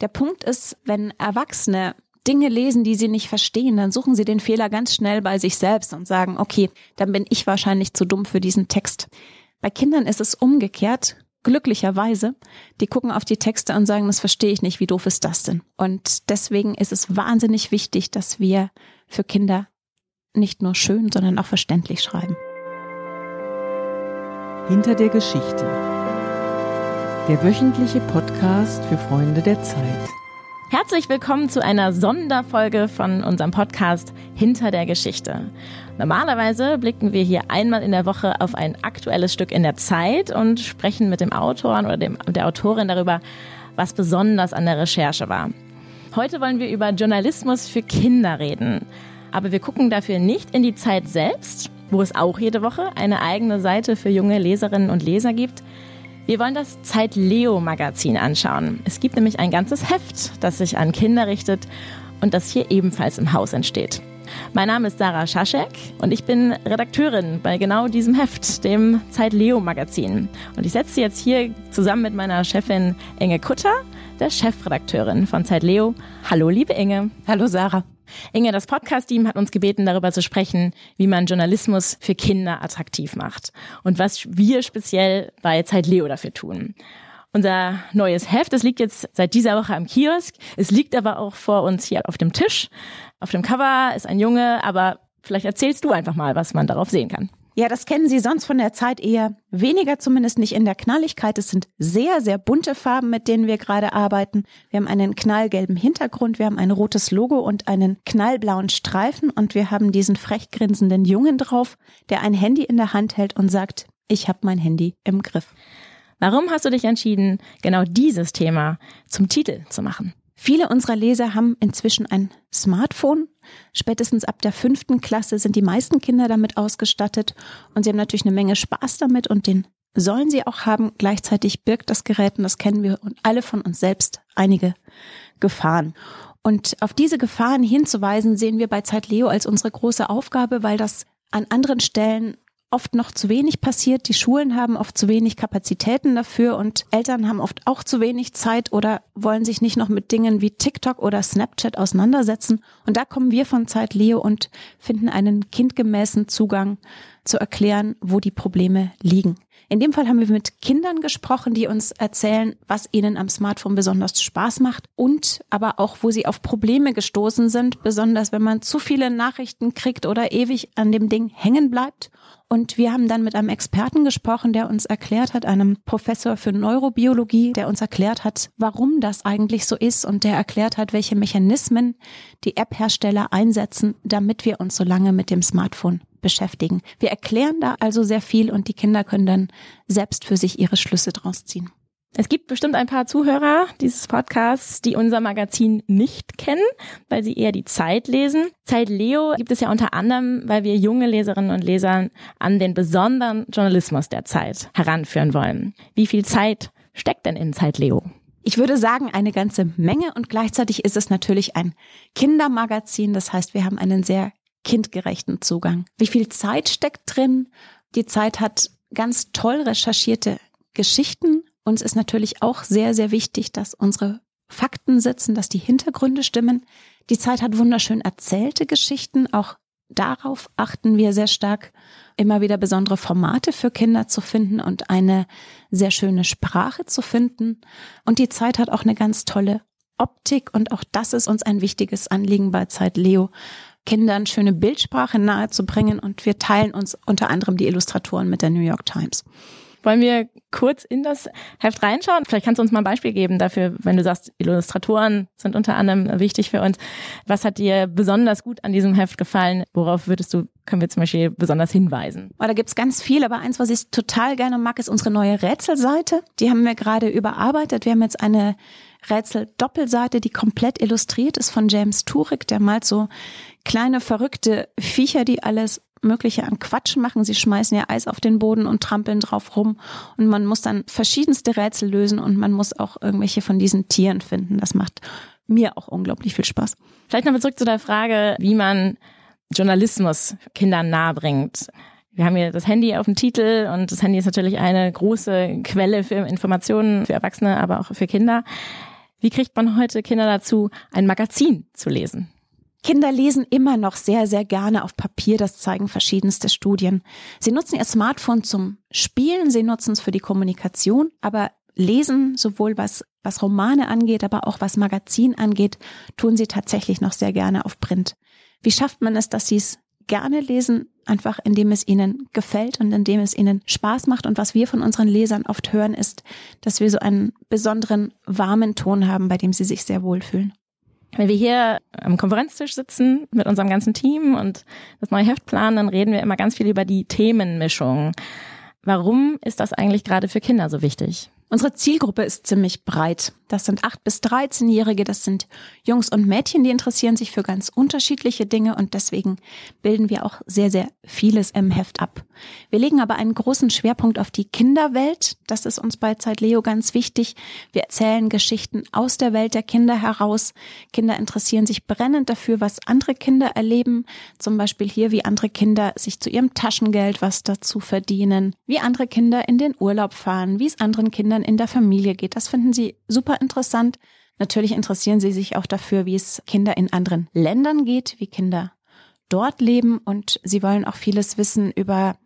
Der Punkt ist, wenn Erwachsene Dinge lesen, die sie nicht verstehen, dann suchen sie den Fehler ganz schnell bei sich selbst und sagen, okay, dann bin ich wahrscheinlich zu dumm für diesen Text. Bei Kindern ist es umgekehrt. Glücklicherweise, die gucken auf die Texte und sagen, das verstehe ich nicht, wie doof ist das denn? Und deswegen ist es wahnsinnig wichtig, dass wir für Kinder nicht nur schön, sondern auch verständlich schreiben. Hinter der Geschichte. Der wöchentliche Podcast für Freunde der Zeit. Herzlich willkommen zu einer Sonderfolge von unserem Podcast Hinter der Geschichte. Normalerweise blicken wir hier einmal in der Woche auf ein aktuelles Stück in der Zeit und sprechen mit dem Autoren oder dem, der Autorin darüber, was besonders an der Recherche war. Heute wollen wir über Journalismus für Kinder reden. Aber wir gucken dafür nicht in die Zeit selbst, wo es auch jede Woche eine eigene Seite für junge Leserinnen und Leser gibt, wir wollen das Zeit Leo Magazin anschauen. Es gibt nämlich ein ganzes Heft, das sich an Kinder richtet und das hier ebenfalls im Haus entsteht. Mein Name ist Sarah Schaschek und ich bin Redakteurin bei genau diesem Heft, dem Zeit Leo Magazin. Und ich setze jetzt hier zusammen mit meiner Chefin Inge Kutter, der Chefredakteurin von Zeit Leo. Hallo, liebe Inge. Hallo, Sarah. Inge, das Podcast-Team hat uns gebeten, darüber zu sprechen, wie man Journalismus für Kinder attraktiv macht und was wir speziell bei Zeit Leo dafür tun. Unser neues Heft, das liegt jetzt seit dieser Woche am Kiosk. Es liegt aber auch vor uns hier auf dem Tisch. Auf dem Cover ist ein Junge, aber vielleicht erzählst du einfach mal, was man darauf sehen kann. Ja, das kennen Sie sonst von der Zeit eher weniger, zumindest nicht in der Knalligkeit. Es sind sehr, sehr bunte Farben, mit denen wir gerade arbeiten. Wir haben einen knallgelben Hintergrund, wir haben ein rotes Logo und einen knallblauen Streifen und wir haben diesen frech grinsenden Jungen drauf, der ein Handy in der Hand hält und sagt, ich habe mein Handy im Griff. Warum hast du dich entschieden, genau dieses Thema zum Titel zu machen? Viele unserer Leser haben inzwischen ein Smartphone. Spätestens ab der fünften Klasse sind die meisten Kinder damit ausgestattet und sie haben natürlich eine Menge Spaß damit und den sollen sie auch haben. Gleichzeitig birgt das Gerät, und das kennen wir und alle von uns selbst, einige Gefahren. Und auf diese Gefahren hinzuweisen, sehen wir bei Zeit Leo als unsere große Aufgabe, weil das an anderen Stellen oft noch zu wenig passiert. Die Schulen haben oft zu wenig Kapazitäten dafür und Eltern haben oft auch zu wenig Zeit oder wollen sich nicht noch mit Dingen wie TikTok oder Snapchat auseinandersetzen. Und da kommen wir von Zeit Leo und finden einen kindgemäßen Zugang zu erklären, wo die Probleme liegen. In dem Fall haben wir mit Kindern gesprochen, die uns erzählen, was ihnen am Smartphone besonders Spaß macht und aber auch, wo sie auf Probleme gestoßen sind, besonders wenn man zu viele Nachrichten kriegt oder ewig an dem Ding hängen bleibt. Und wir haben dann mit einem Experten gesprochen, der uns erklärt hat, einem Professor für Neurobiologie, der uns erklärt hat, warum das eigentlich so ist und der erklärt hat, welche Mechanismen die App-Hersteller einsetzen, damit wir uns so lange mit dem Smartphone beschäftigen. Wir erklären da also sehr viel und die Kinder können dann selbst für sich ihre Schlüsse draus ziehen. Es gibt bestimmt ein paar Zuhörer dieses Podcasts, die unser Magazin nicht kennen, weil sie eher die Zeit lesen. Zeit Leo gibt es ja unter anderem, weil wir junge Leserinnen und Leser an den besonderen Journalismus der Zeit heranführen wollen. Wie viel Zeit steckt denn in Zeit Leo? Ich würde sagen, eine ganze Menge und gleichzeitig ist es natürlich ein Kindermagazin. Das heißt, wir haben einen sehr kindgerechten Zugang. Wie viel Zeit steckt drin? Die Zeit hat ganz toll recherchierte Geschichten uns ist natürlich auch sehr, sehr wichtig, dass unsere Fakten sitzen, dass die Hintergründe stimmen. Die Zeit hat wunderschön erzählte Geschichten. Auch darauf achten wir sehr stark, immer wieder besondere Formate für Kinder zu finden und eine sehr schöne Sprache zu finden. Und die Zeit hat auch eine ganz tolle Optik und auch das ist uns ein wichtiges Anliegen bei Zeit Leo, Kindern schöne Bildsprache nahezubringen und wir teilen uns unter anderem die Illustratoren mit der New York Times. Wollen wir kurz in das Heft reinschauen? Vielleicht kannst du uns mal ein Beispiel geben dafür, wenn du sagst, Illustratoren sind unter anderem wichtig für uns. Was hat dir besonders gut an diesem Heft gefallen? Worauf würdest du, können wir zum Beispiel besonders hinweisen? Oh, da gibt's ganz viel, aber eins, was ich total gerne mag, ist unsere neue Rätselseite. Die haben wir gerade überarbeitet. Wir haben jetzt eine Rätsel-Doppelseite, die komplett illustriert ist von James Turek. Der malt so kleine verrückte Viecher, die alles Mögliche an Quatsch machen. Sie schmeißen ja Eis auf den Boden und trampeln drauf rum. Und man muss dann verschiedenste Rätsel lösen und man muss auch irgendwelche von diesen Tieren finden. Das macht mir auch unglaublich viel Spaß. Vielleicht nochmal zurück zu der Frage, wie man Journalismus Kindern nahebringt. Wir haben hier das Handy auf dem Titel und das Handy ist natürlich eine große Quelle für Informationen für Erwachsene, aber auch für Kinder. Wie kriegt man heute Kinder dazu, ein Magazin zu lesen? Kinder lesen immer noch sehr, sehr gerne auf Papier, das zeigen verschiedenste Studien. Sie nutzen ihr Smartphone zum Spielen, sie nutzen es für die Kommunikation, aber lesen, sowohl was, was Romane angeht, aber auch was Magazin angeht, tun sie tatsächlich noch sehr gerne auf Print. Wie schafft man es, dass sie es gerne lesen, einfach indem es ihnen gefällt und indem es ihnen Spaß macht. Und was wir von unseren Lesern oft hören, ist, dass wir so einen besonderen warmen Ton haben, bei dem sie sich sehr wohlfühlen. Wenn wir hier am Konferenztisch sitzen mit unserem ganzen Team und das neue Heft planen, dann reden wir immer ganz viel über die Themenmischung. Warum ist das eigentlich gerade für Kinder so wichtig? Unsere Zielgruppe ist ziemlich breit. Das sind 8 bis 13-Jährige, das sind Jungs und Mädchen, die interessieren sich für ganz unterschiedliche Dinge und deswegen bilden wir auch sehr, sehr vieles im Heft ab. Wir legen aber einen großen Schwerpunkt auf die Kinderwelt. Das ist uns bei Zeit Leo ganz wichtig. Wir erzählen Geschichten aus der Welt der Kinder heraus. Kinder interessieren sich brennend dafür, was andere Kinder erleben. Zum Beispiel hier, wie andere Kinder sich zu ihrem Taschengeld was dazu verdienen, wie andere Kinder in den Urlaub fahren, wie es anderen Kindern in der Familie geht. Das finden sie super interessant. Natürlich interessieren sie sich auch dafür, wie es Kinder in anderen Ländern geht, wie Kinder dort leben und sie wollen auch vieles wissen über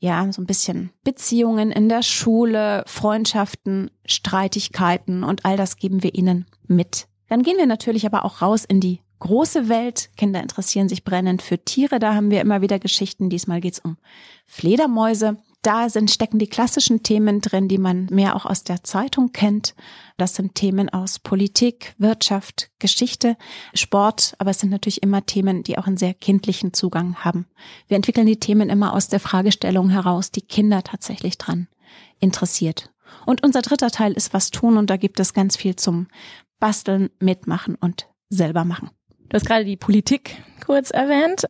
ja, so ein bisschen Beziehungen in der Schule, Freundschaften, Streitigkeiten und all das geben wir ihnen mit. Dann gehen wir natürlich aber auch raus in die große Welt. Kinder interessieren sich brennend für Tiere. Da haben wir immer wieder Geschichten. Diesmal geht's um Fledermäuse. Da sind, stecken die klassischen Themen drin, die man mehr auch aus der Zeitung kennt. Das sind Themen aus Politik, Wirtschaft, Geschichte, Sport, aber es sind natürlich immer Themen, die auch einen sehr kindlichen Zugang haben. Wir entwickeln die Themen immer aus der Fragestellung heraus, die Kinder tatsächlich dran interessiert. Und unser dritter Teil ist was tun und da gibt es ganz viel zum Basteln, Mitmachen und selber machen. Du hast gerade die Politik kurz erwähnt.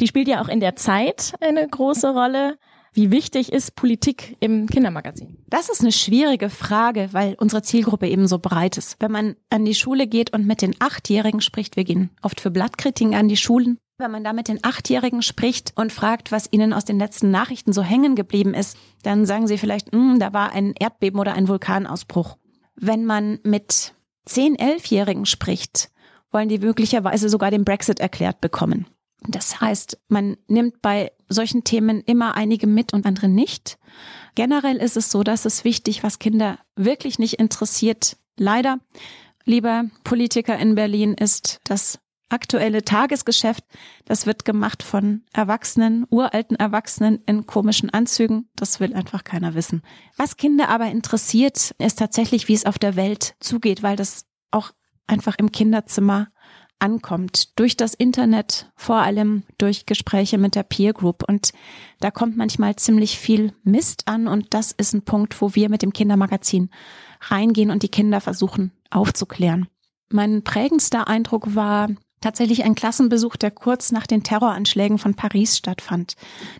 Die spielt ja auch in der Zeit eine große Rolle. Wie wichtig ist Politik im Kindermagazin? Das ist eine schwierige Frage, weil unsere Zielgruppe eben so breit ist. Wenn man an die Schule geht und mit den Achtjährigen spricht, wir gehen oft für Blattkritiken an die Schulen, wenn man da mit den Achtjährigen spricht und fragt, was ihnen aus den letzten Nachrichten so hängen geblieben ist, dann sagen sie vielleicht, hm, da war ein Erdbeben oder ein Vulkanausbruch. Wenn man mit zehn, elfjährigen spricht, wollen die möglicherweise sogar den Brexit erklärt bekommen. Das heißt, man nimmt bei solchen Themen immer einige mit und andere nicht. Generell ist es so, dass es wichtig, was Kinder wirklich nicht interessiert, leider, lieber Politiker in Berlin, ist das aktuelle Tagesgeschäft. Das wird gemacht von Erwachsenen, uralten Erwachsenen in komischen Anzügen. Das will einfach keiner wissen. Was Kinder aber interessiert, ist tatsächlich, wie es auf der Welt zugeht, weil das auch einfach im Kinderzimmer ankommt. Durch das Internet, vor allem durch Gespräche mit der Peer Group. Und da kommt manchmal ziemlich viel Mist an. Und das ist ein Punkt, wo wir mit dem Kindermagazin reingehen und die Kinder versuchen aufzuklären. Mein prägendster Eindruck war tatsächlich ein Klassenbesuch, der kurz nach den Terroranschlägen von Paris stattfand.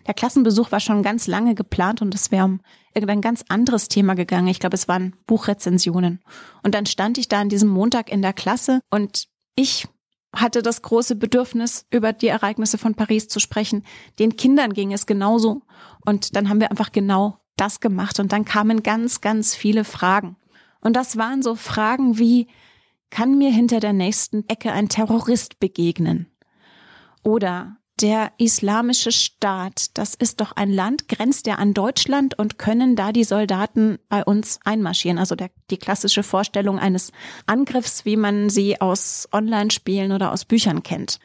Der Klassenbesuch war schon ganz lange geplant und es wäre um irgendein ganz anderes Thema gegangen. Ich glaube, es waren Buchrezensionen. Und dann stand ich da an diesem Montag in der Klasse und ich hatte das große Bedürfnis, über die Ereignisse von Paris zu sprechen. Den Kindern ging es genauso. Und dann haben wir einfach genau das gemacht. Und dann kamen ganz, ganz viele Fragen. Und das waren so Fragen wie, kann mir hinter der nächsten Ecke ein Terrorist begegnen? Oder der islamische Staat, das ist doch ein Land, grenzt ja an Deutschland und können da die Soldaten bei uns einmarschieren? Also der, die klassische Vorstellung eines Angriffs, wie man sie aus Online-Spielen oder aus Büchern kennt.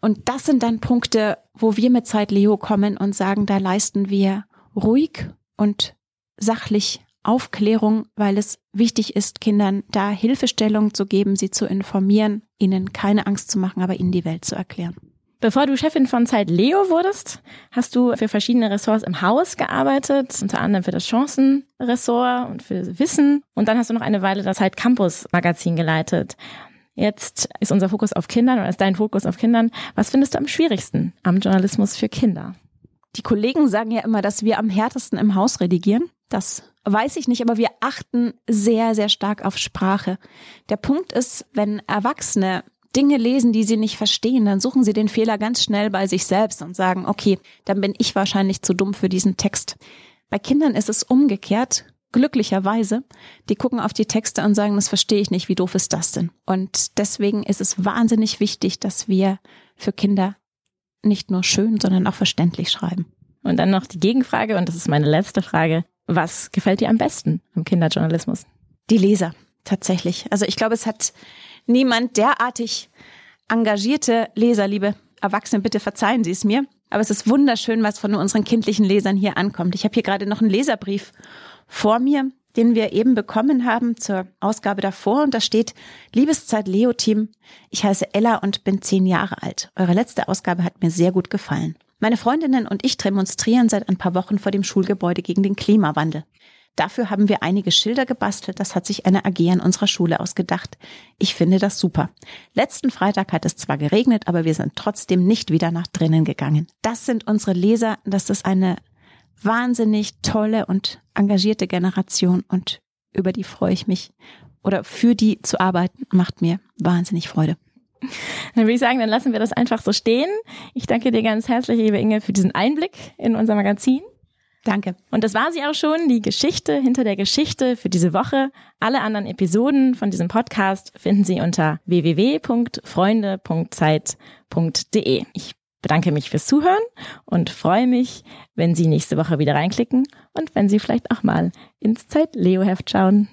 Und das sind dann Punkte, wo wir mit Zeit Leo kommen und sagen, da leisten wir ruhig und sachlich Aufklärung, weil es wichtig ist, Kindern da Hilfestellung zu geben, sie zu informieren, ihnen keine Angst zu machen, aber ihnen die Welt zu erklären. Bevor du Chefin von Zeit Leo wurdest, hast du für verschiedene Ressorts im Haus gearbeitet, unter anderem für das Chancenressort und für Wissen. Und dann hast du noch eine Weile das Zeit Campus Magazin geleitet. Jetzt ist unser Fokus auf Kindern oder ist dein Fokus auf Kindern. Was findest du am schwierigsten am Journalismus für Kinder? Die Kollegen sagen ja immer, dass wir am härtesten im Haus redigieren. Das weiß ich nicht, aber wir achten sehr, sehr stark auf Sprache. Der Punkt ist, wenn Erwachsene Dinge lesen, die sie nicht verstehen, dann suchen sie den Fehler ganz schnell bei sich selbst und sagen, okay, dann bin ich wahrscheinlich zu dumm für diesen Text. Bei Kindern ist es umgekehrt. glücklicherweise, die gucken auf die Texte und sagen, das verstehe ich nicht, wie doof ist das denn? Und deswegen ist es wahnsinnig wichtig, dass wir für Kinder nicht nur schön, sondern auch verständlich schreiben. Und dann noch die Gegenfrage, und das ist meine letzte Frage. Was gefällt dir am besten am Kinderjournalismus? Die Leser, tatsächlich. Also ich glaube, es hat niemand derartig engagierte Leser, liebe Erwachsene, bitte verzeihen Sie es mir. Aber es ist wunderschön, was von unseren kindlichen Lesern hier ankommt. Ich habe hier gerade noch einen Leserbrief vor mir, den wir eben bekommen haben zur Ausgabe davor. Und da steht, Liebeszeit Leo Team, ich heiße Ella und bin zehn Jahre alt. Eure letzte Ausgabe hat mir sehr gut gefallen. Meine Freundinnen und ich demonstrieren seit ein paar Wochen vor dem Schulgebäude gegen den Klimawandel. Dafür haben wir einige Schilder gebastelt. Das hat sich eine AG an unserer Schule ausgedacht. Ich finde das super. Letzten Freitag hat es zwar geregnet, aber wir sind trotzdem nicht wieder nach drinnen gegangen. Das sind unsere Leser. Das ist eine wahnsinnig tolle und engagierte Generation und über die freue ich mich. Oder für die zu arbeiten macht mir wahnsinnig Freude. Dann würde ich sagen, dann lassen wir das einfach so stehen. Ich danke dir ganz herzlich, liebe Inge, für diesen Einblick in unser Magazin. Danke. Und das war sie auch schon, die Geschichte hinter der Geschichte für diese Woche. Alle anderen Episoden von diesem Podcast finden Sie unter www.freunde.zeit.de. Ich bedanke mich fürs Zuhören und freue mich, wenn Sie nächste Woche wieder reinklicken und wenn Sie vielleicht auch mal ins Zeit-Leo-Heft schauen.